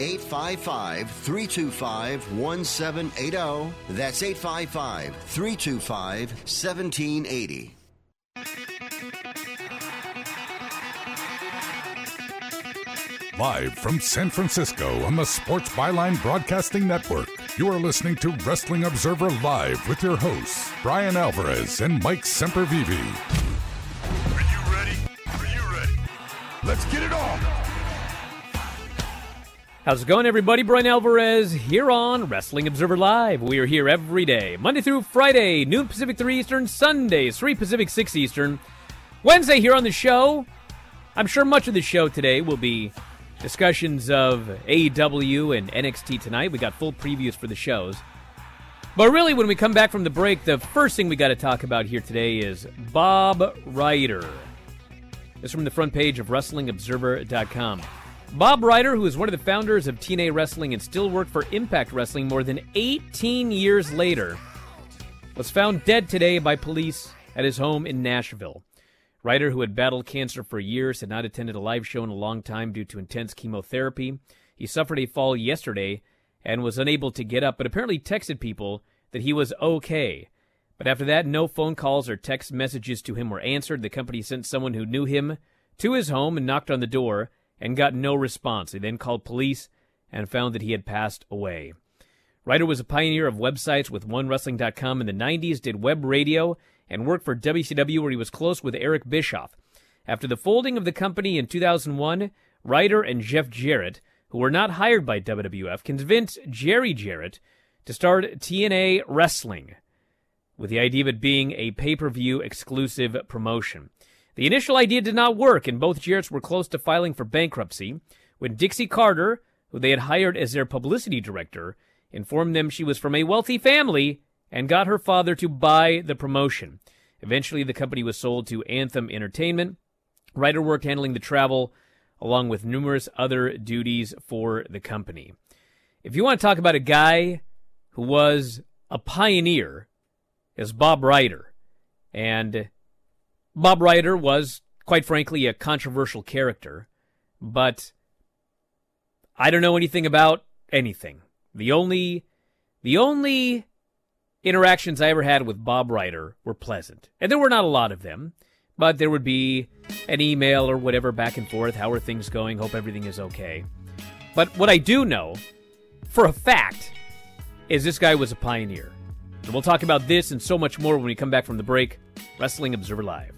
855 325 1780. That's 855 325 1780. Live from San Francisco on the Sports Byline Broadcasting Network, you are listening to Wrestling Observer Live with your hosts, Bryan Alvarez and Mike Sempervive. Are you ready? Are you ready? Let's get it on! How's it going, everybody? Bryan Alvarez here on Wrestling Observer Live. We are here every day, Monday through Friday, noon Pacific, 3 Eastern, Sundays, 3 Pacific, 6 Eastern. Wednesday here on the show. I'm sure much of the show today will be discussions of AEW and NXT tonight. We got full previews for the shows. But really, when we come back from the break, the first thing we got to talk about here today is Bob Ryder. This is from the front page of WrestlingObserver.com. Bob Ryder, who is one of the founders of TNA Wrestling and still worked for Impact Wrestling more than 18 years later, was found dead today by police at his home in Nashville. Ryder, who had battled cancer for years, had not attended a live show in a long time due to intense chemotherapy. He suffered a fall yesterday and was unable to get up, but apparently texted people that he was okay. But after that, no phone calls or text messages to him were answered. The company sent someone who knew him to his home and knocked on the door and got no response. They then called police and found that he had passed away. Ryder was a pioneer of websites with OneWrestling.com in the 90s, did web radio, and worked for WCW where he was close with Eric Bischoff. After the folding of the company in 2001, Ryder and Jeff Jarrett, who were not hired by WWF, convinced Jerry Jarrett to start TNA Wrestling, with the idea of it being a pay per view exclusive promotion. The initial idea did not work, and both Jarretts were close to filing for bankruptcy when Dixie Carter, who they had hired as their publicity director, informed them she was from a wealthy family and got her father to buy the promotion. Eventually, the company was sold to Anthem Entertainment. Ryder worked handling the travel along with numerous other duties for the company. If you want to talk about a guy who was a pioneer, is Bob Ryder. And Bob Ryder was, quite frankly, a controversial character, but I don't know anything about anything. The only the only interactions I ever had with Bob Ryder were pleasant. And there were not a lot of them, but there would be an email or whatever back and forth. How are things going? Hope everything is okay. But what I do know for a fact is this guy was a pioneer. And we'll talk about this and so much more when we come back from the break. Wrestling Observer Live.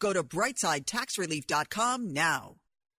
Go to brightsidetaxrelief.com now.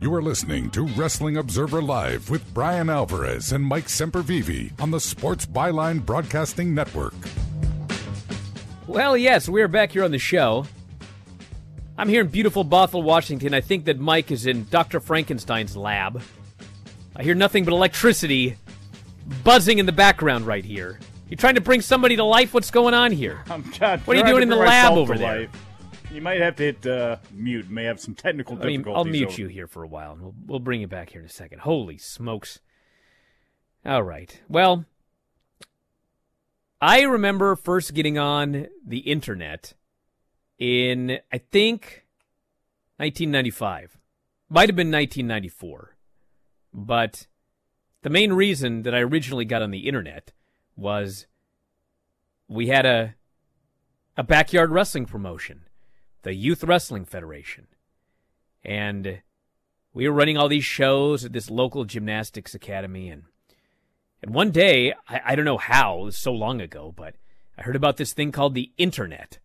You are listening to Wrestling Observer Live with Bryan Alvarez and Mike Sempervive on the Sports Byline Broadcasting Network. Well, yes, we're back here on the show. I'm here in beautiful Bothell, Washington. I think that Mike is in Dr. Frankenstein's lab. I hear nothing but electricity buzzing in the background right here. You trying to bring somebody to life? What's going on here? I'm trying What are you to doing in the lab over there? life. You might have to hit uh, mute. May have some technical I mean, difficulties. I'll mute over- you here for a while. and We'll, we'll bring you back here in a second. Holy smokes. All right. Well, I remember first getting on the internet in, I think, 1995. Might have been 1994. But the main reason that I originally got on the internet was we had a a backyard wrestling promotion, the Youth Wrestling Federation. And we were running all these shows at this local gymnastics academy and and one day, I, I don't know how, it was so long ago, but I heard about this thing called the internet.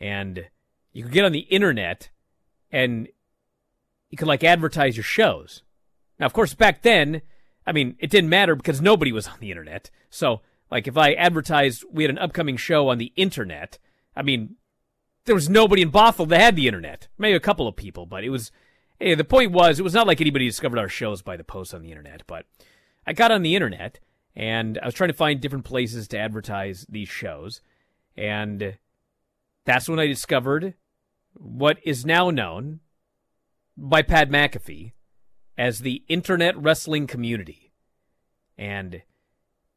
And you could get on the internet and you could like advertise your shows. Now, of course, back then, I mean, it didn't matter because nobody was on the internet. So, like, if I advertised we had an upcoming show on the internet, I mean, there was nobody in Bothell that had the internet. Maybe a couple of people, but it was. Hey, the point was, it was not like anybody discovered our shows by the posts on the internet. But I got on the internet and I was trying to find different places to advertise these shows, and that's when I discovered what is now known by Pat McAfee as the Internet Wrestling Community. And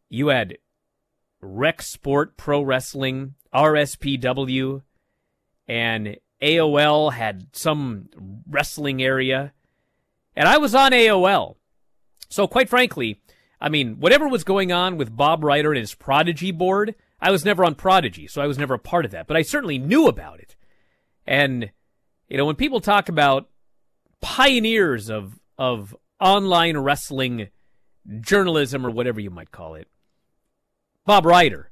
you had Rec Sport Pro Wrestling, RSPW, and AOL had some wrestling area. And I was on AOL. So, quite frankly, I mean, whatever was going on with Bob Ryder and his Prodigy board, I was never on Prodigy, so I was never a part of that. But I certainly knew about it. And, you know, when people talk about pioneers of, of online wrestling journalism or whatever you might call it, Bob Ryder.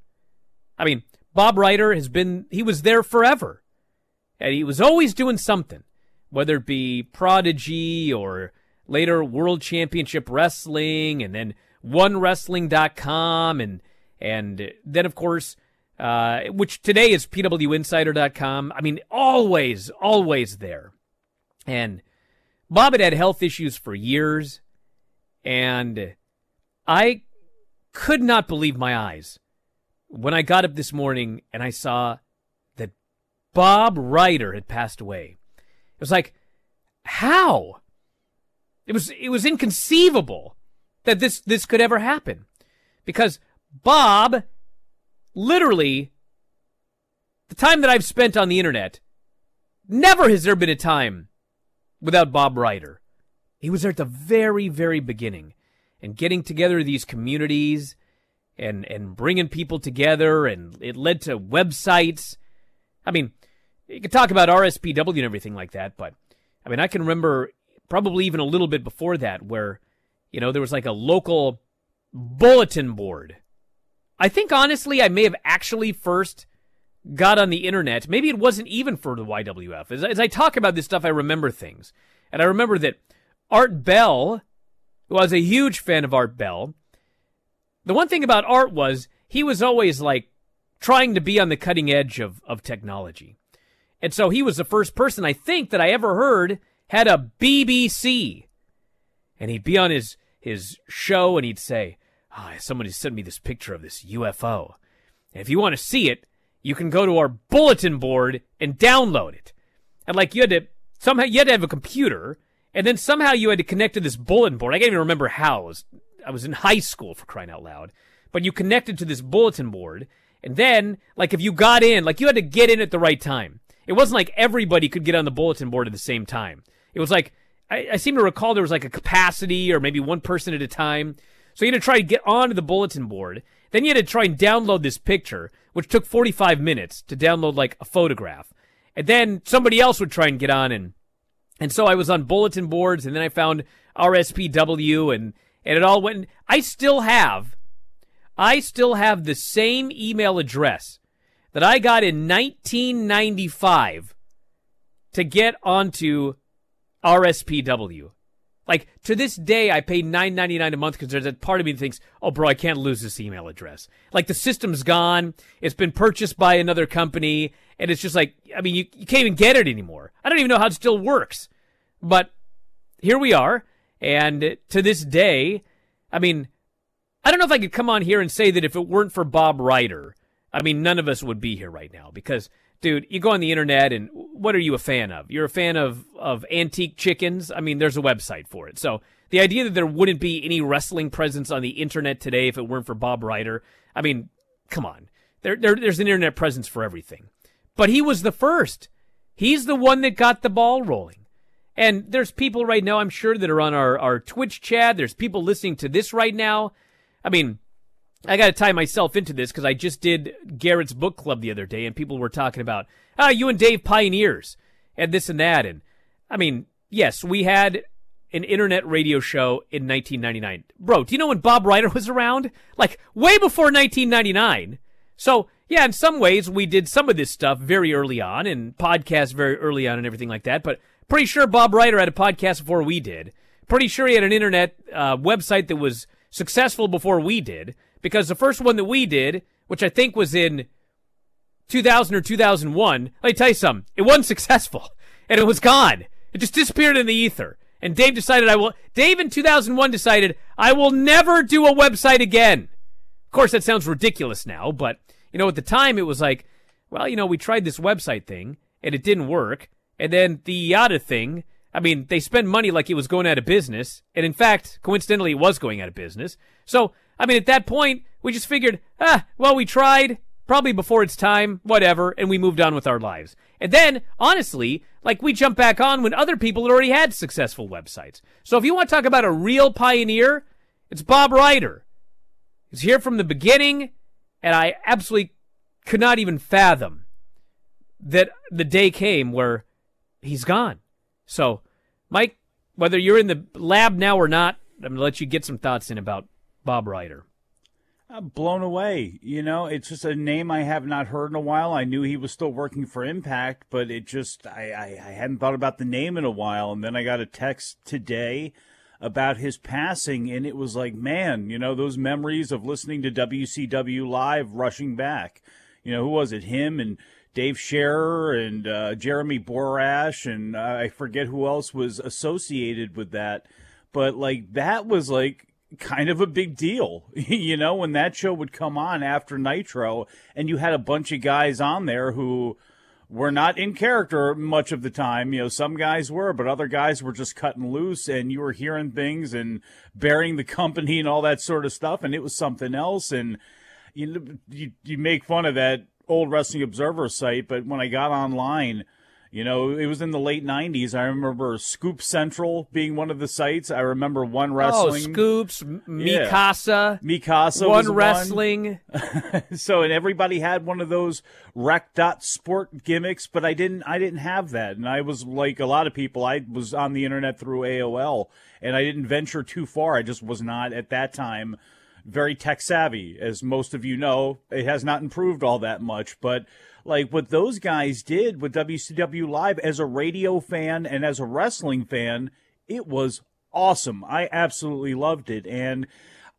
I mean, Bob Ryder has been, he was there forever. And he was always doing something, whether it be Prodigy or later World Championship Wrestling and then OneWrestling.com and, and then, of course, uh, which today is PWInsider.com. I mean, always, always there. And Bob had had health issues for years, and I could not believe my eyes when I got up this morning and I saw Bob Ryder had passed away. It was like, how? It was it was inconceivable that this this could ever happen. Because Bob literally the time that I've spent on the internet, never has there been a time without Bob Ryder. He was there at the very, very beginning and getting together these communities and, and bringing people together. And it led to websites. I mean, you could talk about RSPW and everything like that, but I mean, I can remember probably even a little bit before that where, you know, there was like a local bulletin board. I think honestly, I may have actually first got on the internet. Maybe it wasn't even for the YWF. As, as I talk about this stuff, I remember things. And I remember that Art Bell, who was a huge fan of Art Bell, the one thing about Art was he was always like trying to be on the cutting edge of, of technology. And so he was the first person I think that I ever heard had a BBC. And he'd be on his, his show and he'd say, oh, somebody sent me this picture of this UFO. And if you want to see it, you can go to our bulletin board and download it. And like you had to somehow you had to have a computer, and then somehow you had to connect to this bulletin board. I can't even remember how. I was, I was in high school for crying out loud. But you connected to this bulletin board, and then like if you got in, like you had to get in at the right time. It wasn't like everybody could get on the bulletin board at the same time. It was like I, I seem to recall there was like a capacity or maybe one person at a time. So you had to try to get onto the bulletin board. Then you had to try and download this picture, which took 45 minutes to download like a photograph. And then somebody else would try and get on and and so I was on bulletin boards and then I found RSPW and and it all went I still have I still have the same email address that I got in 1995 to get onto RSPW. Like to this day, I pay nine ninety nine a month because there's a part of me that thinks, "Oh, bro, I can't lose this email address." Like the system's gone, it's been purchased by another company, and it's just like, I mean, you, you can't even get it anymore. I don't even know how it still works, but here we are, and to this day, I mean, I don't know if I could come on here and say that if it weren't for Bob Ryder, I mean, none of us would be here right now because dude, you go on the internet and what are you a fan of? You're a fan of of antique chickens? I mean, there's a website for it. So the idea that there wouldn't be any wrestling presence on the internet today if it weren't for Bob Ryder, I mean, come on. There, there there's an internet presence for everything. But he was the first. He's the one that got the ball rolling. And there's people right now, I'm sure, that are on our, our Twitch chat. There's people listening to this right now. I mean, I got to tie myself into this because I just did Garrett's book club the other day, and people were talking about, ah, you and Dave pioneers, and this and that. And I mean, yes, we had an internet radio show in 1999. Bro, do you know when Bob Ryder was around? Like, way before 1999. So, yeah, in some ways, we did some of this stuff very early on and podcasts very early on and everything like that. But pretty sure Bob Ryder had a podcast before we did. Pretty sure he had an internet uh, website that was successful before we did because the first one that we did, which I think was in 2000 or 2001, let me tell you something, it wasn't successful and it was gone. It just disappeared in the ether. And Dave decided I will, Dave in 2001 decided I will never do a website again. Of course, that sounds ridiculous now, but you know, at the time it was like, well, you know, we tried this website thing and it didn't work. And then the eYada thing, I mean, they spent money like it was going out of business. And in fact, coincidentally, it was going out of business. So I mean, at that point, we just figured, ah, well, we tried, probably before it's time, whatever, and we moved on with our lives. And then, honestly, like we jumped back on when other people had already had successful websites. So if you want to talk about a real pioneer, it's Bob Ryder. He's here from the beginning, and I absolutely could not even fathom that the day came where he's gone. So, Mike, whether you're in the lab now or not, I'm going to let you get some thoughts in about Bob Ryder? I'm blown away. You know, it's just a name I have not heard in a while. I knew he was still working for Impact, but it just, I, I, I hadn't thought about the name in a while. And then I got a text today about his passing, and it was like, man, you know, those memories of listening to WCW live rushing back. You know, who was it? Him and Dave Scherer and uh, Jeremy Borash, and uh, I forget who else was associated with that. But like, that was like, kind of a big deal. you know, when that show would come on after Nitro and you had a bunch of guys on there who were not in character much of the time. You know, some guys were, but other guys were just cutting loose and you were hearing things and burying the company and all that sort of stuff. And it was something else. And you, you, you make fun of that old Wrestling Observer site, but when I got online, you know, it was in the late '90s. I remember Scoop Central being one of the sites. I remember One oh, Wrestling. Oh, Scoops, Mikasa, yeah. Mikasa, One Wrestling. One. so, and everybody had one of those rec dot sport gimmicks, but I didn't. I didn't have that, and I was like a lot of people. I was on the internet through AOL, and I didn't venture too far. I just was not at that time very tech savvy, as most of you know. It has not improved all that much, but like what those guys did with WCW Live as a radio fan and as a wrestling fan, it was awesome. I absolutely loved it. And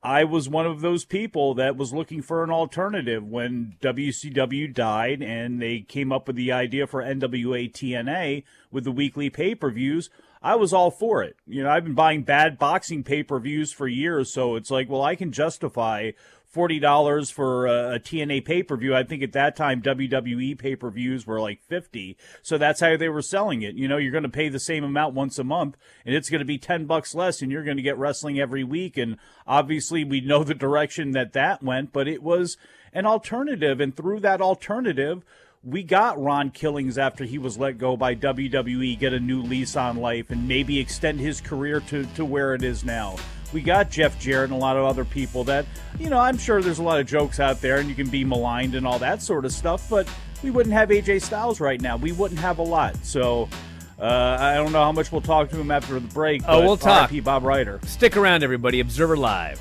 I was one of those people that was looking for an alternative when WCW died and they came up with the idea for NWA TNA with the weekly pay per views. I was all for it. You know, I've been buying bad boxing pay per views for years, so it's like, well, I can justify forty dollars for a, a TNA pay per view. I think at that time WWE pay per views were like fifty, so that's how they were selling it. You know, you're going to pay the same amount once a month, and it's going to be ten bucks less, and you're going to get wrestling every week. And obviously, we know the direction that that went, but it was an alternative, and through that alternative we got Ron Killings after he was let go by WWE get a new lease on life and maybe extend his career to, to where it is now. We got Jeff Jarrett and a lot of other people that, you know, I'm sure there's a lot of jokes out there and you can be maligned and all that sort of stuff, but we wouldn't have AJ Styles right now. We wouldn't have a lot. So uh, I don't know how much we'll talk to him after the break. Oh, we'll talk. Bob Ryder. Stick around, everybody. Observer Live.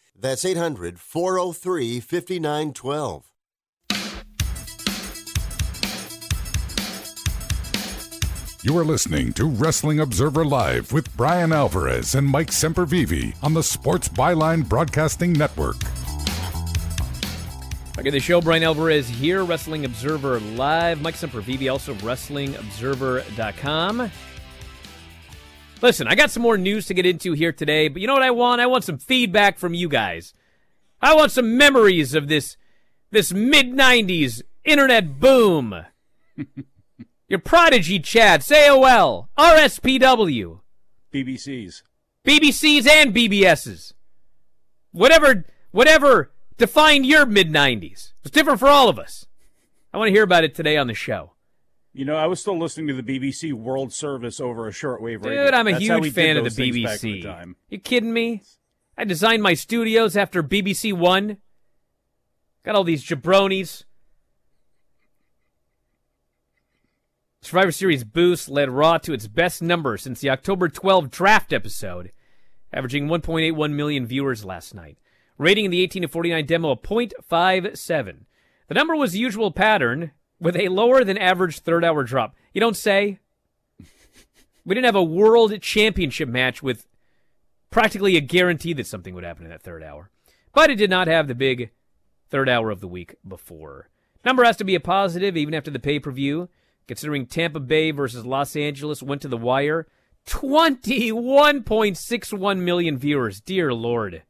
That's 800 403 5912. You are listening to Wrestling Observer Live with Bryan Alvarez and Mike Sempervive on the Sports Byline Broadcasting Network. Back in the show, Bryan Alvarez here, Wrestling Observer Live. Mike Sempervive, also WrestlingObserver.com. Listen, I got some more news to get into here today, but you know what I want? I want some feedback from you guys. I want some memories of this this mid 90s internet boom. Your prodigy chat, AOL, oh RSPW, BBCs, BBCs and BBSs. Whatever whatever defined your mid 90s. It's different for all of us. I want to hear about it today on the show. You know, I was still listening to the BBC World Service over a shortwave radio. Dude, I'm a That's huge fan of the things back in BBC. the. You kidding me? I designed my studios after BBC One. Got all these jabronis. Survivor Series boost led Raw to its best number since the October 12 draft episode, averaging 1.81 million viewers last night. Rating in the 18 to 49 demo of 0.57. The number was the usual pattern with a lower than average third hour drop. You don't say? We didn't have a world championship match with practically a guarantee that something would happen in that third hour. But it did not have the big third hour of the week before. Number has to be a positive even after the pay per view, considering Tampa Bay versus Los Angeles went to the wire. 21.61 million viewers. Dear Lord.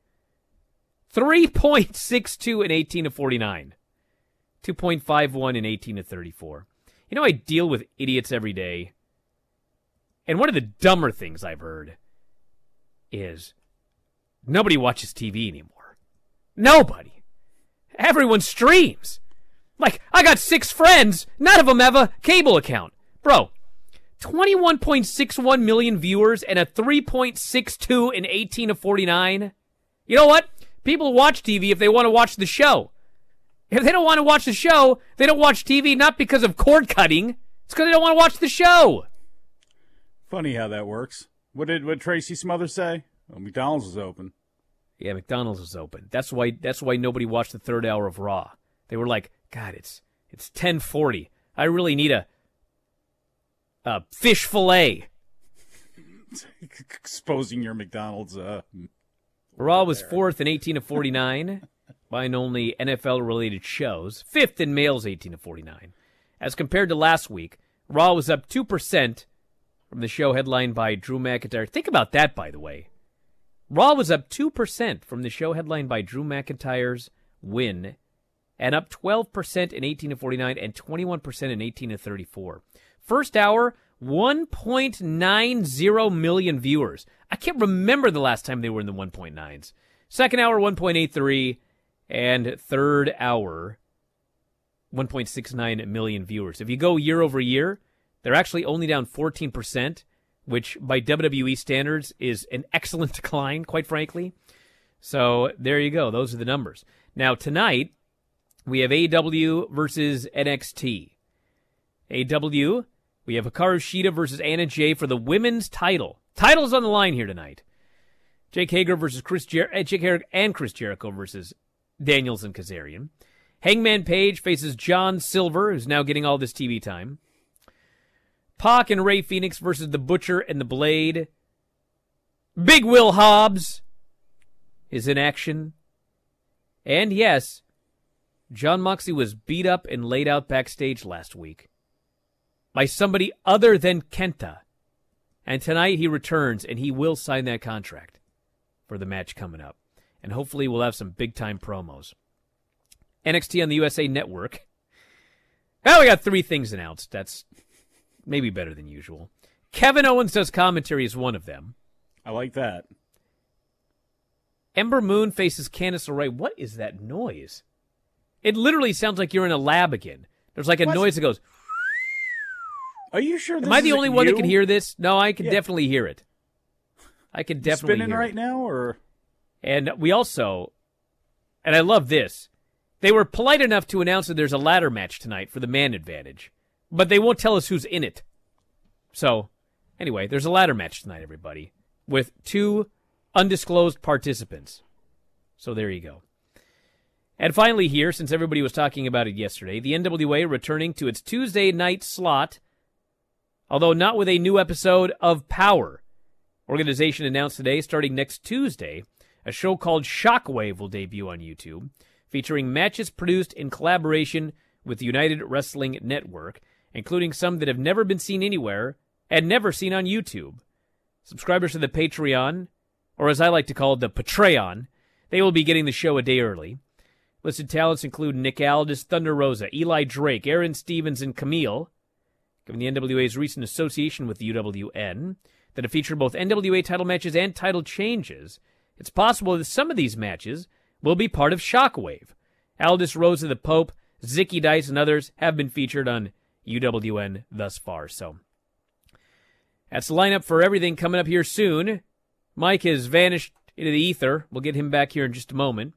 3.62 in 18 to 49. 2.51 in 18 to 34. You know, I deal with idiots every day. And one of the dumber things I've heard is nobody watches TV anymore. Nobody. Everyone streams. Like, I got six friends, none of them have a cable account. Bro, 21.61 million viewers and a 3.62 in 18 to 49. You know what? People watch TV if they want to watch the show. If they don't want to watch the show, they don't watch TV not because of cord cutting. It's because they don't want to watch the show. Funny how that works. What did what Tracy Smothers say? Well, McDonald's is open. Yeah, McDonald's was open. That's why that's why nobody watched the third hour of Raw. They were like, God, it's it's ten forty. I really need a a fish fillet. Exposing your McDonald's. Uh, Raw was fourth in eighteen to forty nine, behind only NFL related shows. Fifth in males eighteen to forty nine. As compared to last week, Raw was up two percent from the show headlined by Drew McIntyre. Think about that, by the way. Raw was up 2% from the show headlined by Drew McIntyre's win, and up 12% in 18 to 49 and 21% in 18 to 34. First hour, 1.90 million viewers. I can't remember the last time they were in the 1.9s. Second hour, 1.83, and third hour, 1.69 million viewers. If you go year over year, they're actually only down 14%, which by WWE standards is an excellent decline, quite frankly. So there you go. Those are the numbers. Now, tonight, we have AEW versus NXT. AEW, we have Hikaru Shida versus Anna Jay for the women's title. Titles on the line here tonight. Jake Hager versus Chris Jer- uh, Jake Hager and Chris Jericho versus Daniels and Kazarian. Hangman Page faces John Silver, who's now getting all this TV time. Pac and Rey Fenix versus the Butcher and the Blade. Big Will Hobbs is in action. And yes, Jon Moxley was beat up and laid out backstage last week by somebody other than Kenta. And tonight he returns and he will sign that contract for the match coming up. And hopefully we'll have some big time promos. NXT on the USA Network. Now we got three things announced. That's maybe better than usual. Kevin Owens does commentary as one of them. I like that. Ember Moon faces Candice LeRae. What is that noise? It literally sounds like you're in a lab again. There's like a What? noise that goes. Are you sure? Am I the only one that can hear this? No, I can Yeah. definitely hear it. I can definitely spinning hear right it. now, or And we also, and I love this, they were polite enough to announce that there's a ladder match tonight for the man advantage, but they won't tell us who's in it. So, anyway, there's a ladder match tonight, everybody, with two undisclosed participants. So there you go. And finally, here, since everybody was talking about it yesterday, the NWA returning to its Tuesday night slot, although not with a new episode of Power. Organization announced today, starting next Tuesday, a show called Shockwave will debut on YouTube, featuring matches produced in collaboration with the United Wrestling Network, including some that have never been seen anywhere and never seen on YouTube. Subscribers to the Patreon, or as I like to call it, the Patreon, they will be getting the show a day early. Listed talents include Nick Aldis, Thunder Rosa, Eli Drake, Aaron Stevens, and Camille. Given the NWA's recent association with the UWN, that have featured both NWA title matches and title changes, it's possible that some of these matches will be part of Shockwave. Aldis Rosa, the Pope, Zicky Dice, and others have been featured on UWN thus far. So that's the lineup for everything coming up here soon. Mike has vanished into the ether. We'll get him back here in just a moment.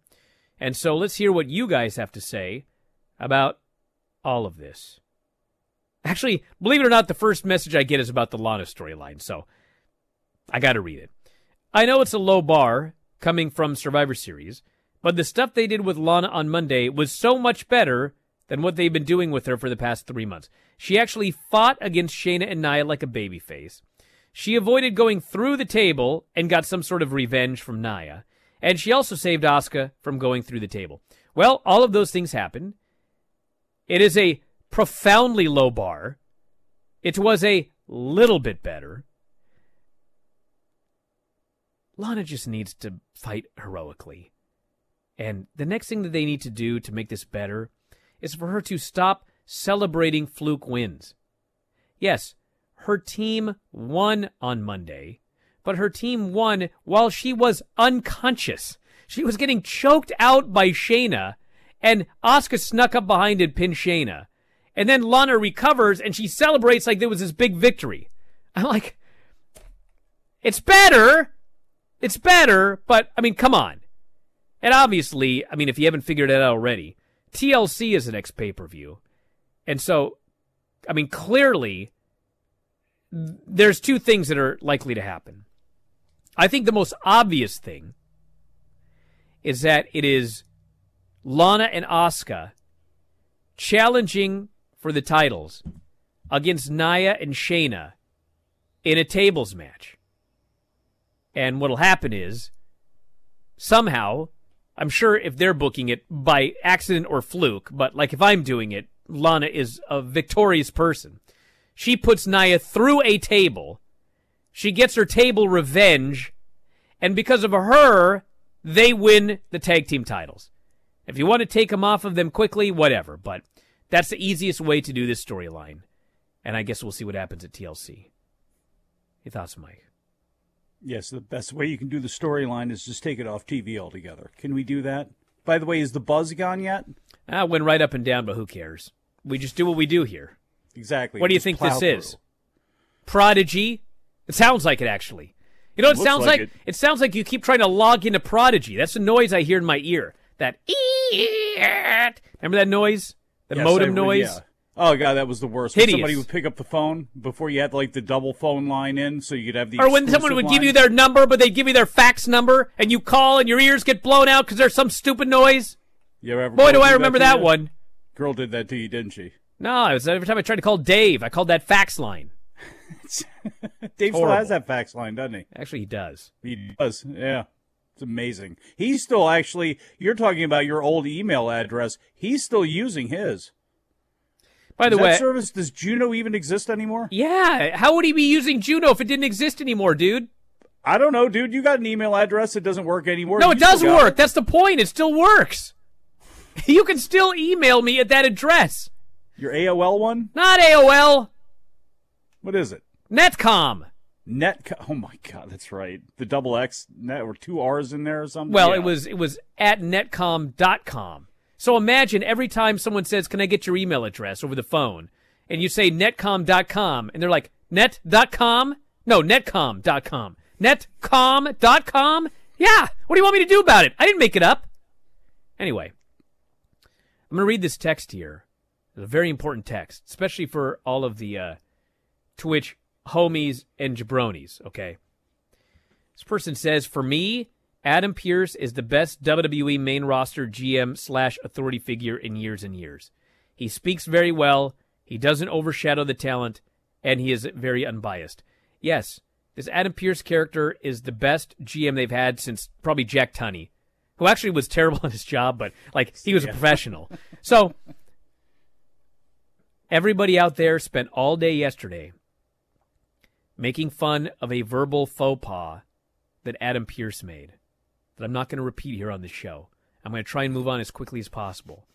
And so let's hear what you guys have to say about all of this. Actually, believe it or not, the first message I get is about the Lana storyline, so I got to read it. I know it's a low bar coming from Survivor Series, but the stuff they did with Lana on Monday was so much better than what they've been doing with her for the past three months. She actually fought against Shayna and Nia like a babyface. She avoided going through the table and got some sort of revenge from Nia. And she also saved Asuka from going through the table. Well, all of those things happened. It is a profoundly low bar. It was a little bit better. Lana just needs to fight heroically. And the next thing that they need to do to make this better is for her to stop celebrating fluke wins. Yes, her team won on Monday, but her team won while she was unconscious. She was getting choked out by Shayna, and Asuka snuck up behind and pinned Shayna. And then Lana recovers and she celebrates like there was this big victory. I'm like, it's better. It's better, but I mean, come on. And obviously, I mean, if you haven't figured it out already, TLC is the next pay per view. And so, I mean, clearly, there's two things that are likely to happen. I think the most obvious thing is that it is Lana and Asuka challenging for the titles against Nia and Shayna in a tables match. And what'll happen is somehow, I'm sure if they're booking it by accident or fluke, but like if I'm doing it, Lana is a victorious person. She puts Nia through a table. She gets her table revenge. And because of her, they win the tag team titles. If you want to take them off of them quickly, whatever. But that's the easiest way to do this storyline. And I guess we'll see what happens at TLC. Your thoughts, Mike? Yes, the best way you can do the storyline is just take it off TV altogether. Can we do that? By the way, is the buzz gone yet? Ah, went right up and down, but who cares? We just do what we do here. Exactly. What do you Just think this through. is? Prodigy? It sounds like it actually. You know, it, Looks sounds like like, it. it. sounds like you keep trying to log into Prodigy. That's the noise I hear in my ear. That remember that noise? The Yes, modem I- noise. yeah. Oh god, that was the worst. When Hideous. somebody would pick up the phone before you had like the double phone line in, so you could have the. Or when someone would give you their number, but they'd give you their fax number, and you call, and your ears get blown out because there's some stupid noise. You ever Boy, do I remember to that one. Girl did that to you, didn't she? No, it was every time I tried to call Dave, I called that fax line. Dave still has that fax line, doesn't he? Actually, he does. He does. Yeah. It's amazing. He's still actually, you're talking about your old email address. He's still using his. By the way, service, does Juno even exist anymore? yeah, how would he be using Juno if it didn't exist anymore, dude? I don't know, dude. You got an email address that doesn't work anymore. No, You it does work. That's the point. It still works. You can still email me at that address. Your AOL one? Not AOL. What is it? Netcom. Netcom. Oh my god, that's right. The double X net or two R's in there or something. Well, Yeah. it was it was at netcom.com. So imagine every time someone says, "Can I get your email address over the phone?" and you say netcom.com and they're like, "net.com?" No, netcom.com. netcom.com? Yeah. What do you want me to do about it? I didn't make it up. Anyway, I'm going to read this text here. It's a very important text, especially for all of the uh, Twitch homies, and jabronis. Okay. This person says, for me, Adam Pearce is the best WWE main roster GM slash authority figure in years and years. He speaks very well. He doesn't overshadow the talent, and he is very unbiased. Yes, this Adam Pearce character is the best GM they've had since probably Jack Tunney, who actually was terrible at his job, but like he was a professional. So everybody out there spent all day yesterday making fun of a verbal faux pas that Adam Pearce made that I'm not going to repeat here on the show. I'm going to try and move on as quickly as possible.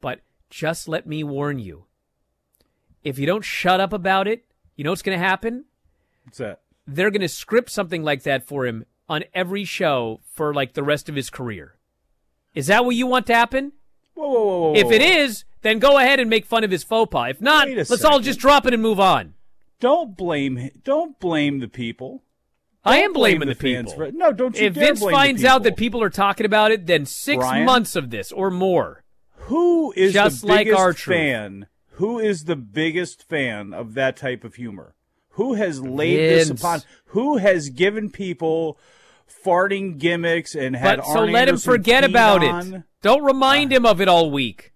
But just let me warn you. If you don't shut up about it, you know what's going to happen? What's that? They're going to script something like that for him on every show for like the rest of his career. Is that what you want to happen? Whoa, whoa, whoa, whoa If it is, then go ahead and make fun of his faux pas. If not, let's all just drop it and move on. Don't blame don't blame the people. I am blaming the, people. for- no, don't you If dare Vince blame the finds out that people are talking about it, then six Bryan? months of this or more. Who is Just the like biggest our fan? Who is the biggest fan of that type of humor? Who has laid this upon? Who has given people farting gimmicks and had But so let him forget about on? it. Don't remind ah. him of it all week.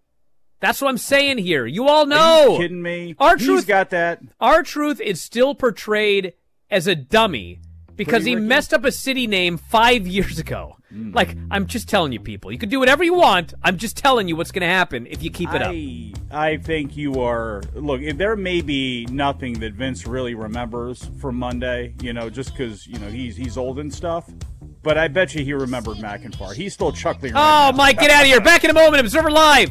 That's what I'm saying here. You all Are know. you kidding me? R-Truth got that. R-Truth is still portrayed as a dummy because he messed up a city name five years ago. Like, I'm just telling you, people. You can do whatever you want. I'm just telling you what's going to happen if you keep it up. I, I think you are. Look, there may be nothing that Vince really remembers from Monday, you know, just because you know he's he's old and stuff. But I bet you he remembered McIntyre. He's still chuckling. right Oh, now. Mike, get out of here. Back in a moment. Observer Live.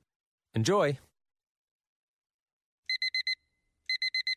Enjoy.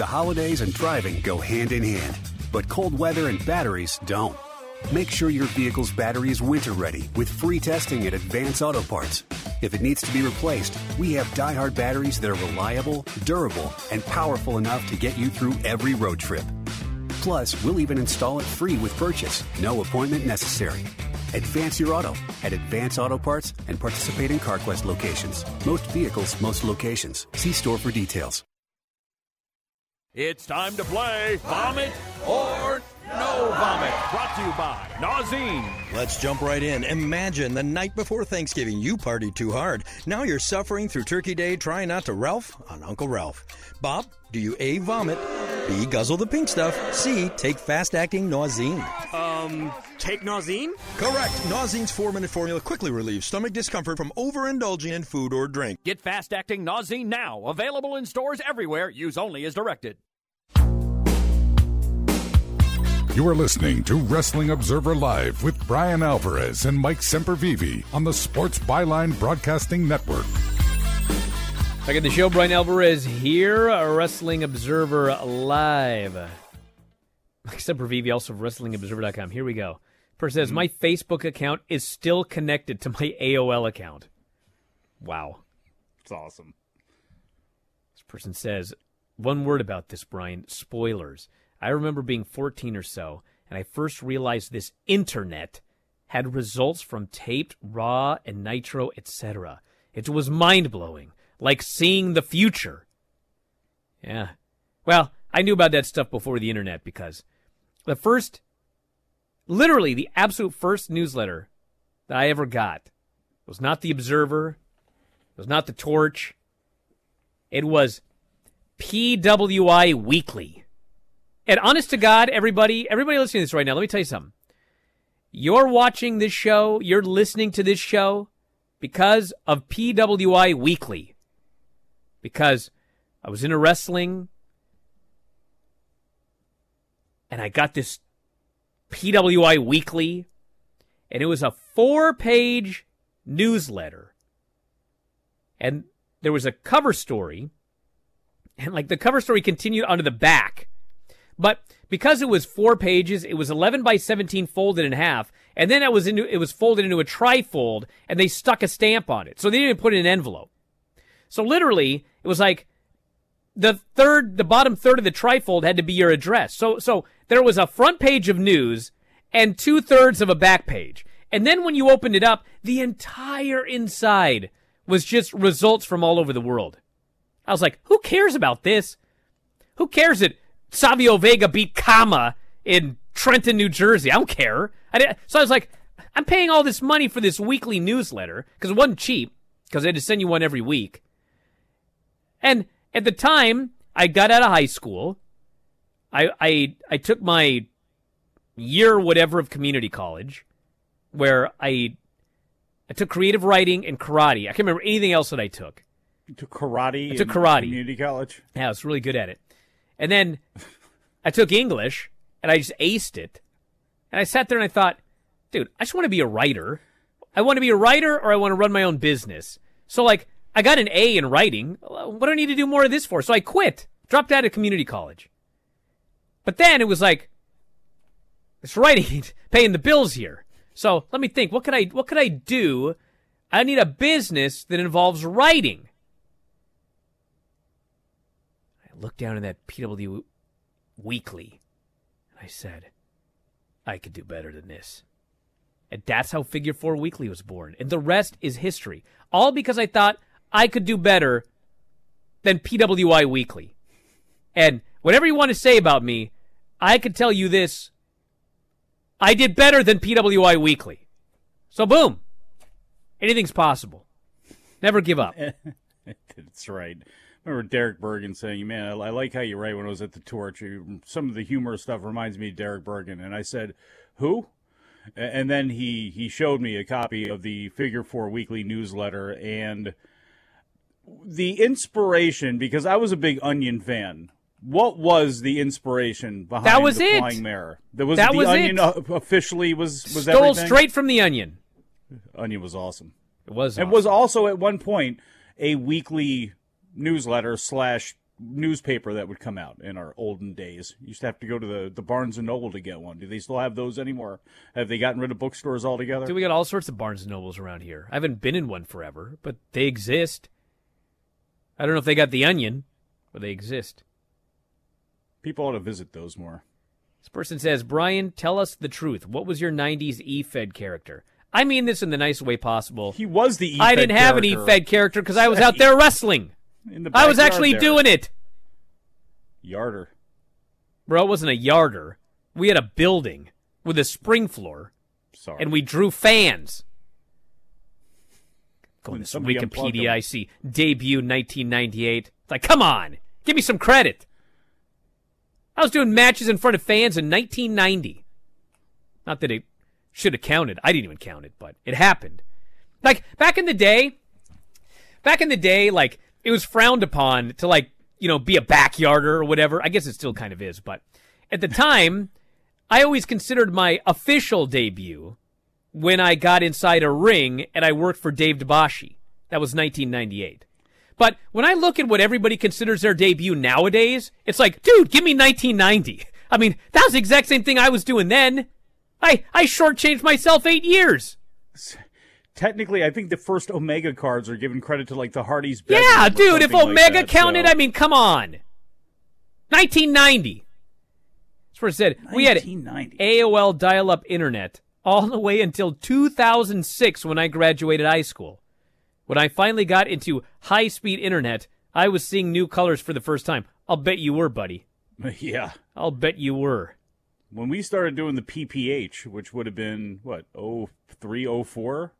The holidays and driving go hand in hand, but cold weather and batteries don't. Make sure your vehicle's battery is winter ready with free testing at Advance Auto Parts. If it needs to be replaced, we have DieHard batteries that are reliable, durable, and powerful enough to get you through every road trip. Plus, we'll even install it free with purchase, no appointment necessary. Advance your auto at Advance Auto Parts and participating CarQuest locations. Most vehicles, most locations. See store for details. It's time to play Vomit or No Vomit. Brought to you by Nauzene. Let's jump right in. Imagine the night before Thanksgiving, you partied too hard. Now you're suffering through Turkey Day trying not to Ralph on Uncle Ralph. Bob, do you A, vomit, B, guzzle the pink stuff, C, take fast acting Nauzene? Uh, Um, take Nauzene? Correct. Nauzene's four-minute formula quickly relieves stomach discomfort from overindulging in food or drink. Get fast-acting Nauzene now. Available in stores everywhere. Use only as directed. You are listening to Wrestling Observer Live with Bryan Alvarez and Mike Sempervive on the Sports Byline Broadcasting Network. Back at the show, Bryan Alvarez here, Wrestling Observer Live. Mike Sempervive, also of WrestlingObserver.com. Here we go. Person says, mm-hmm. My Facebook account is still connected to my AOL account. Wow. It's awesome. This person says, One word about this, Bryan spoilers. I remember being 14 or so, and I first realized this internet had results from taped, raw, and nitro, etc. It was mind blowing, like seeing the future. Yeah. Well, I knew about that stuff before the internet because the first, literally the absolute first newsletter that I ever got was not the Observer, it was not the Torch, it was PWI Weekly. And honest to God, everybody, everybody listening to this right now, let me tell you something. You're watching this show, you're listening to this show because of PWI Weekly. Because I was in a wrestling and I got this PWI Weekly, and it was a four page newsletter. And there was a cover story, and like the cover story continued onto the back. But because it was four pages, it was 11 by 17 folded in half, and then it was into, it was folded into a trifold, and they stuck a stamp on it. So they didn't even put in an envelope. So literally, it was like the third, the bottom third of the trifold had to be your address. So, so there was a front page of news and two thirds of a back page. And then when you opened it up, the entire inside was just results from all over the world. I was like, who cares about this? Who cares that Savio Vega beat Kama in Trenton, New Jersey? I don't care. I so I was like, I'm paying all this money for this weekly newsletter because it wasn't cheap because they had to send you one every week. And at the time, I got out of high school. I I I took my year whatever of community college, where I I took creative writing and karate. I can't remember anything else that I took. You took karate. I took in karate. Community college. Yeah, I was really good at it. And then I took English and I just aced it. And I sat there and I thought, dude, I just want to be a writer. I want to be a writer or I want to run my own business. So like I got an A in writing. What do I need to do more of this for? So I quit, dropped out of community college. But then it was like, it's writing, paying the bills here. So let me think. What could I? What could I do? I need a business that involves writing. I looked down at that PW Weekly, and I said, I could do better than this. And that's how Figure Four Weekly was born. And the rest is history. All because I thought I could do better than PWI Weekly. And whatever you want to say about me, I can tell you this. I did better than PWI Weekly. So boom. Anything's possible. Never give up. That's right. Remember Derek Burgan saying, "Man, I, I like how you write." When I was at the Torch, some of the humor stuff reminds me of Derek Burgan, and I said, "Who?" And then he he showed me a copy of the Figure Four Weekly newsletter and the inspiration because I was a big Onion fan. What was the inspiration behind That was the it. Flying Mare? That was That the was Onion it. officially was was Stole everything? straight from the Onion. Onion was awesome. It was. It was also at one point a weekly newsletter slash newspaper that would come out in our olden days. You used to have to go to the, the Barnes and Noble to get one. Do they still have those anymore? Have they gotten rid of bookstores altogether? Dude, we got all sorts of Barnes and Nobles around here. I haven't been in one forever, but they exist. I don't know if they got the Onion, but they exist. People ought to visit those more. This person says, Bryan, tell us the truth. What was your 90s E-Fed character? I mean this in the nicest way possible. He was the E-Fed I didn't have an. E-Fed character because I was out there wrestling. In the I was actually there. doing it. Yarder. Bro, it wasn't a yarder. We had a building with a spring floor. Sorry. And we drew fans. Going this somebody unplugged Wikipedia. I see debut 1998. It's like, come on, give me some credit. I was doing matches in front of fans in 1990. Not that it should have counted. I didn't even count it, but it happened. Like back in the day, back in the day, like it was frowned upon to like, you know, be a backyarder or whatever. I guess it still kind of is, but at the time, I always considered my official debut when I got inside a ring and I worked for Dave DeBashi. That was 1998. But when I look at what everybody considers their debut nowadays, it's like, dude, give me 1990. I mean, that was the exact same thing I was doing then. I I shortchanged myself eight years. Technically, I think the first Omega cards are given credit to like the Hardys. Yeah, dude, if something like Omega that, counted, so- I mean, come on. 1990. That's what it said. We had 1990. AOL dial up internet all the way until 2006 when I graduated high school. When I finally got into high speed internet, I was seeing new colors for the first time. I'll bet you were, buddy. Yeah. I'll bet you were. When we started doing the PPH, which would have been what, 03, 04?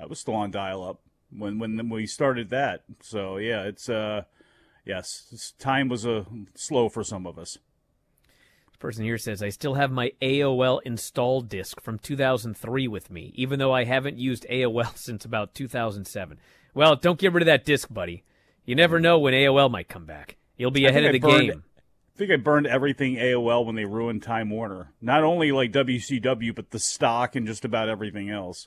I was still on dial up when when we started that. So yeah, it's uh yes, time was uh, slow for some of us. Person here says, I still have my AOL install disk from 2003 with me, even though I haven't used AOL since about 2007. Well, don't get rid of that disk, buddy. You never mm. know when AOL might come back. You'll be ahead of the burned- game. I think I burned everything AOL when they ruined Time Warner. Not only like WCW, but the stock and just about everything else.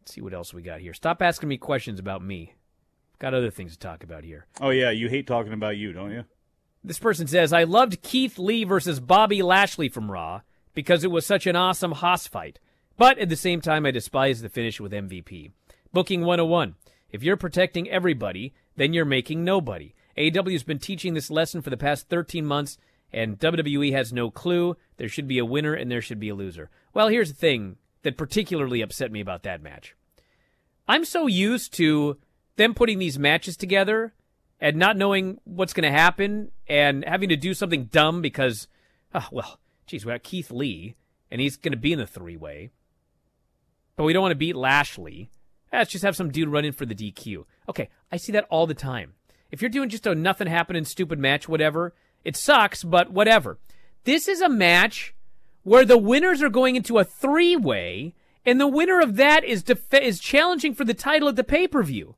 Let's see what else we got here. Stop asking me questions about me. Got other things to talk about here. Oh yeah, you hate talking about you, don't you? This person says, I loved Keith Lee versus Bobby Lashley from Raw because it was such an awesome hoss fight. But at the same time, I despise the finish with MVP. Booking 101. If you're protecting everybody, then you're making nobody. AEW has been teaching this lesson for the past 13 months, and WWE has no clue. There should be a winner and there should be a loser. Well, here's the thing that particularly upset me about that match. I'm so used to them putting these matches together and not knowing what's going to happen and having to do something dumb because, oh, well, geez, we got Keith Lee and he's going to be in the three way, but we don't want to beat Lashley. Let's just have some dude run in for the DQ. Okay, I see that all the time. If you're doing just a nothing happening stupid match, whatever, it sucks, but whatever. This is a match where the winners are going into a three way, and the winner of that is def- is challenging for the title at the pay per view.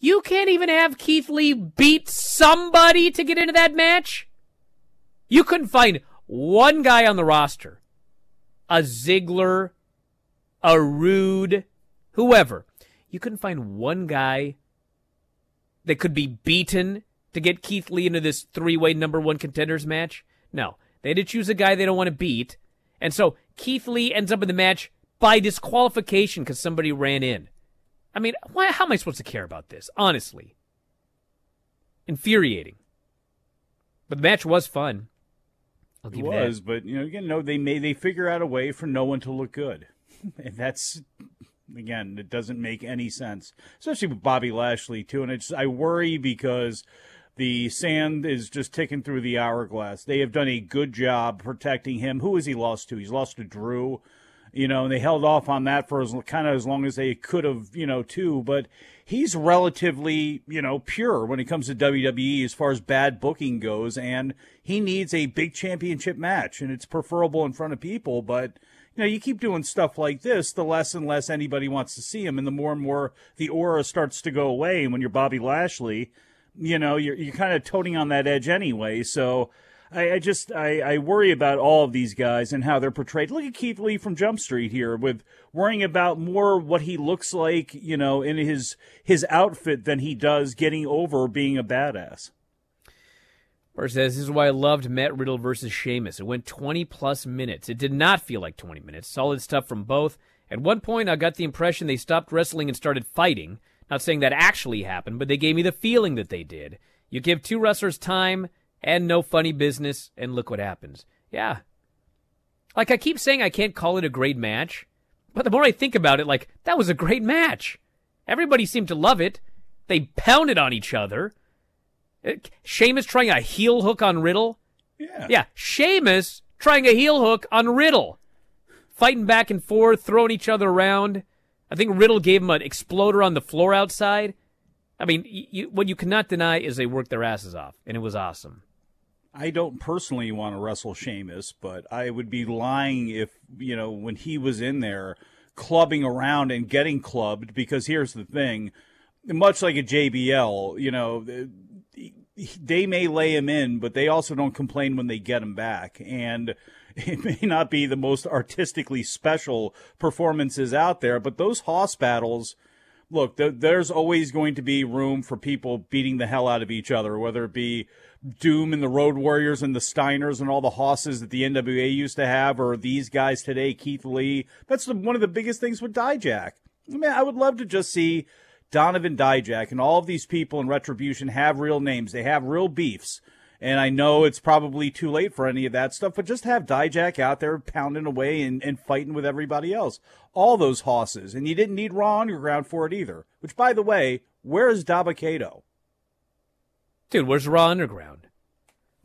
You can't even have Keith Lee beat somebody to get into that match. You couldn't find one guy on the roster, a Ziggler, a Roode, whoever. You couldn't find one guy that could be beaten to get Keith Lee into this three way number one contenders match. No, they had to choose a guy they don't want to beat. And so Keith Lee ends up in the match by disqualification because somebody ran in. I mean, why, how am I supposed to care about this? Honestly. Infuriating. But the match was fun. I'll It give that. was, but you know, again, no, they may they figure out a way for no one to look good, and that's again, it doesn't make any sense, especially with Bobby Lashley too. And it's I worry because the sand is just ticking through the hourglass. They have done a good job protecting him. Who has he lost to? He's lost to Drew. You know, and they held off on that for as kind of as long as they could have, you know, too. But he's relatively, you know, pure when it comes to WWE as far as bad booking goes, and he needs a big championship match, and it's preferable in front of people. But you know, you keep doing stuff like this, the less and less anybody wants to see him, and the more and more the aura starts to go away. And when you're Bobby Lashley, you know, you're you're kind of toting on that edge anyway. So I, I just I, I worry about all of these guys and how they're portrayed. Look at Keith Lee from Jump Street here, with worrying about more what he looks like, you know, in his his outfit than he does getting over being a badass. Or says, This is why I loved Matt Riddle versus Sheamus. It went 20 plus minutes. It did not feel like 20 minutes. Solid stuff from both. At one point, I got the impression they stopped wrestling and started fighting. Not saying that actually happened, but they gave me the feeling that they did. You give two wrestlers time and no funny business, and look what happens. Yeah. Like I keep saying, I can't call it a great match, but the more I think about it, like, that was a great match. Everybody seemed to love it. They pounded on each other. Uh, Sheamus trying a heel hook on Riddle. Yeah. Yeah. Sheamus trying a heel hook on Riddle. Fighting back and forth, throwing each other around. I think Riddle gave him an exploder on the floor outside. I mean, you, what you cannot deny is they worked their asses off, and it was awesome. I don't personally want to wrestle Sheamus, but I would be lying if, you know, when he was in there clubbing around and getting clubbed, because here's the thing much like a JBL, you know, they may lay him in, but they also don't complain when they get him back. And it may not be the most artistically special performances out there, but those Hoss battles look, there's always going to be room for people beating the hell out of each other, whether it be Doom and the Road Warriors and the Steiners and all the Hosses that the NWA used to have, or these guys today, Keith Lee. That's the, one of the biggest things with Dijak. I mean, I would love to just see Donovan Dijak and all of these people in Retribution have real names. They have real beefs. And I know it's probably too late for any of that stuff, but just have Dijak out there pounding away and, and fighting with everybody else. All those hosses. And you didn't need Raw Underground for it either. Which, by the way, where's Dabba-Kato? Dude, where's Raw Underground?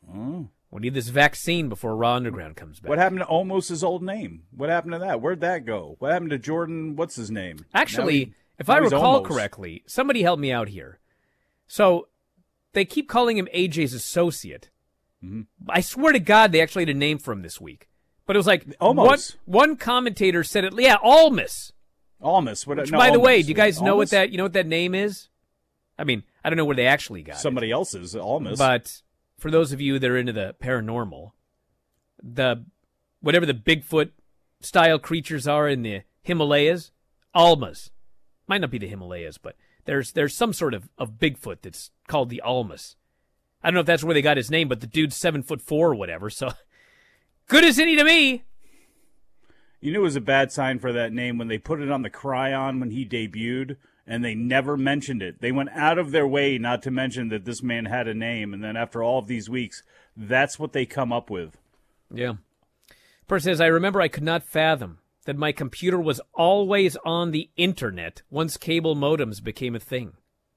Mm. We need this vaccine before Raw Underground comes back. What happened to almost his old name? What happened to that? Where'd that go? What happened to Jordan? What's his name? Actually, he, if I recall almost. correctly, somebody help me out here. So they keep calling him AJ's associate. Mm-hmm. I swear to God, they actually had a name for him this week. But it was like almost one, one commentator said it. Yeah, Almas. Almas. What? Which, no, by Almas. the way, do you guys know what that? You know what that name is? I mean, I don't know where they actually got somebody it. else's Almas. But for those of you that are into the paranormal, the whatever the Bigfoot style creatures are in the Himalayas, Almas. Might not be the Himalayas, but there's there's some sort of, of Bigfoot that's called the Almas. I don't know if that's where they got his name, but the dude's seven foot four or whatever. So good as any to me. You knew it was a bad sign for that name when they put it on the chyron when he debuted, and they never mentioned it. They went out of their way not to mention that this man had a name, and then after all of these weeks, that's what they come up with. Yeah. Person says, I remember I could not fathom that my computer was always on the internet once cable modems became a thing.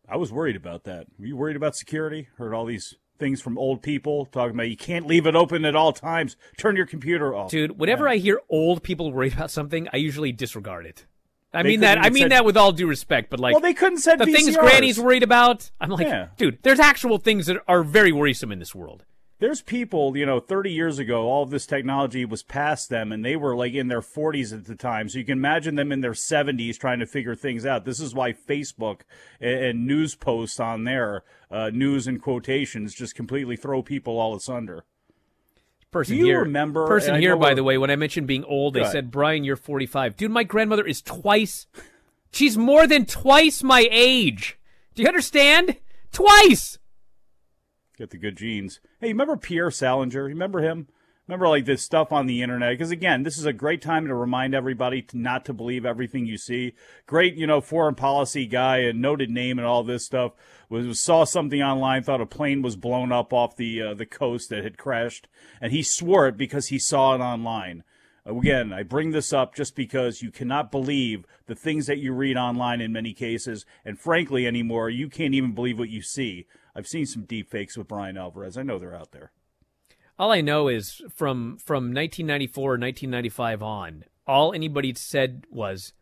I was worried about that. Were you worried about security? Heard all these things from old people talking about you can't leave it open at all times. Turn your computer off. Dude, whenever yeah. I hear old people worried about something, I usually disregard it. I they mean that. I mean said, that with all due respect, but like, well, they couldn't said the VCRs. things Granny's worried about. I'm like, yeah. dude, there's actual things that are very worrisome in this world there's people, you know, 30 years ago, all of this technology was past them and they were like in their 40s at the time. So you can imagine them in their 70s trying to figure things out. This is why Facebook and, and news posts on there, uh, news and quotations, just completely throw people all asunder. Person you here, remember? Person here, by the way, when I mentioned being old, they said, Bryan, you're 45. Dude, my grandmother is twice. She's more than twice my age. Do you understand? Twice. Get the good genes. Hey, remember Pierre Salinger? Remember him? Remember like this stuff on the internet? Because again, this is a great time to remind everybody to not to believe everything you see. Great, you know, foreign policy guy and noted name and all this stuff. Was saw something online, thought a plane was blown up off the uh, the coast that had crashed, and he swore it because he saw it online. Again, I bring this up just because you cannot believe the things that you read online in many cases, and frankly, anymore, you can't even believe what you see. I've seen some deep fakes with Bryan Alvarez. I know they're out there. All I know is from from 1994 or 1995 on, all anybody said was,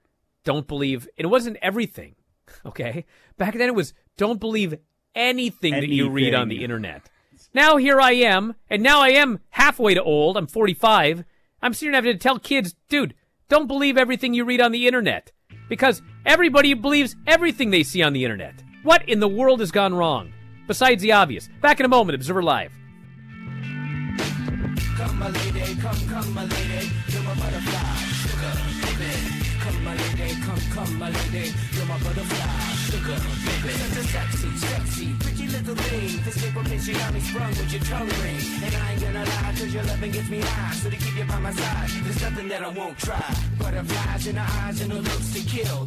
"Don't believe." It wasn't everything. Okay, back then it was, "Don't believe anything, anything. that you read on the internet." Now here I am, and now I am halfway to old. I'm 45. I'm sitting having to tell kids, dude, don't believe everything you read on the internet because everybody believes everything they see on the internet. What in the world has gone wrong? besides the obvious. Back in a moment, Observer Live. Come, my lady, come, come, my lady, you're my butterfly, sugar, baby. Come, my lady, come, come, my lady, you're my butterfly, sugar, baby. Such a sexy, sexy, pretty little thing. This paper pinch you got me sprung with your tongue ring. And I ain't gonna lie, cause your loving gets me high. So to keep you by my side, there's nothing that I won't try. Butterflies in the eyes and the looks to kill.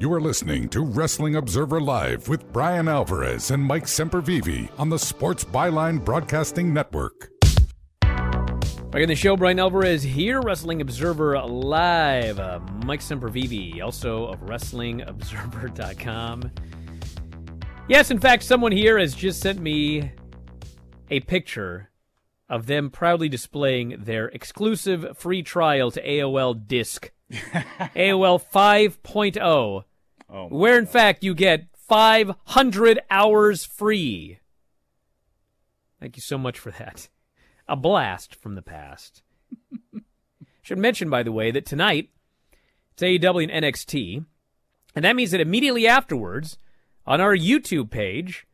You are listening to Wrestling Observer Live with Bryan Alvarez and Mike Sempervive on the Sports Byline Broadcasting Network. Back in the show, Bryan Alvarez here, Wrestling Observer Live. Uh, Mike Sempervive, also of WrestlingObserver.com. Yes, in fact, someone here has just sent me a picture of them proudly displaying their exclusive free trial to AOL Disc. AOL 5.0, Oh, where in fact you get 500 hours free. Thank you so much for that. A blast from the past. Should mention, by the way, that tonight it's AEW and NXT, and that means that immediately afterwards, on our YouTube page,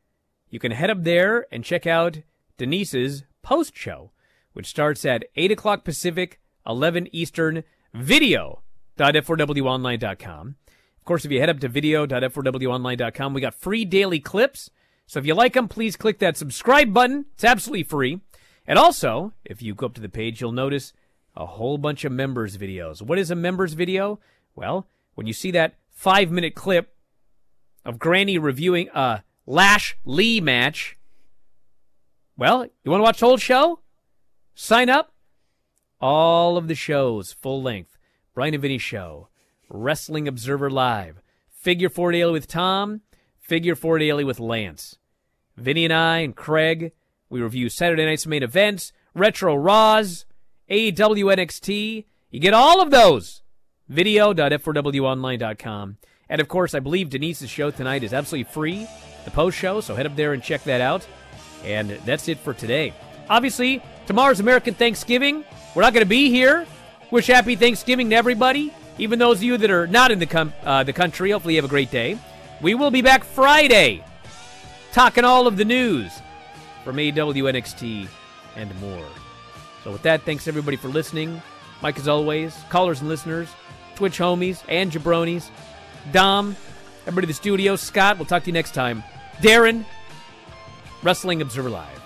you can head up there and check out Denise's post show, which starts at 8 o'clock Pacific, 11 Eastern, video.f4wonline.com. Of course, if you head up to video.f4wonline.com, we got free daily clips. So if you like them, please click that subscribe button. It's absolutely free. And also, if you go up to the page, you'll notice a whole bunch of members videos. What is a members video? Well, when you see that five minute clip of Granny reviewing a Lashley match, well, you want to watch the whole show? Sign up. All of the shows, full length. Bryan and Vinny Show, Wrestling Observer Live, Figure 4 Daily with Tom, Figure 4 Daily with Lance. Vinny and I and Craig, we review Saturday night's main events, Retro Raws, AEW NXT. You get all of those. Video.f4wonline.com. And of course, I believe Denise's show tonight is absolutely free, the post show, so head up there and check that out. And that's it for today. Obviously, tomorrow's American Thanksgiving. We're not going to be here. Wish happy Thanksgiving to everybody, even those of you that are not in the, com- uh, the country. Hopefully, you have a great day. We will be back Friday, talking all of the news from AEW, NXT, and more. So, with that, thanks everybody for listening. Mike, as always, callers and listeners, Twitch homies and jabronis, Dom, everybody in the studio, Scott. We'll talk to you next time. Darren, Wrestling Observer Live.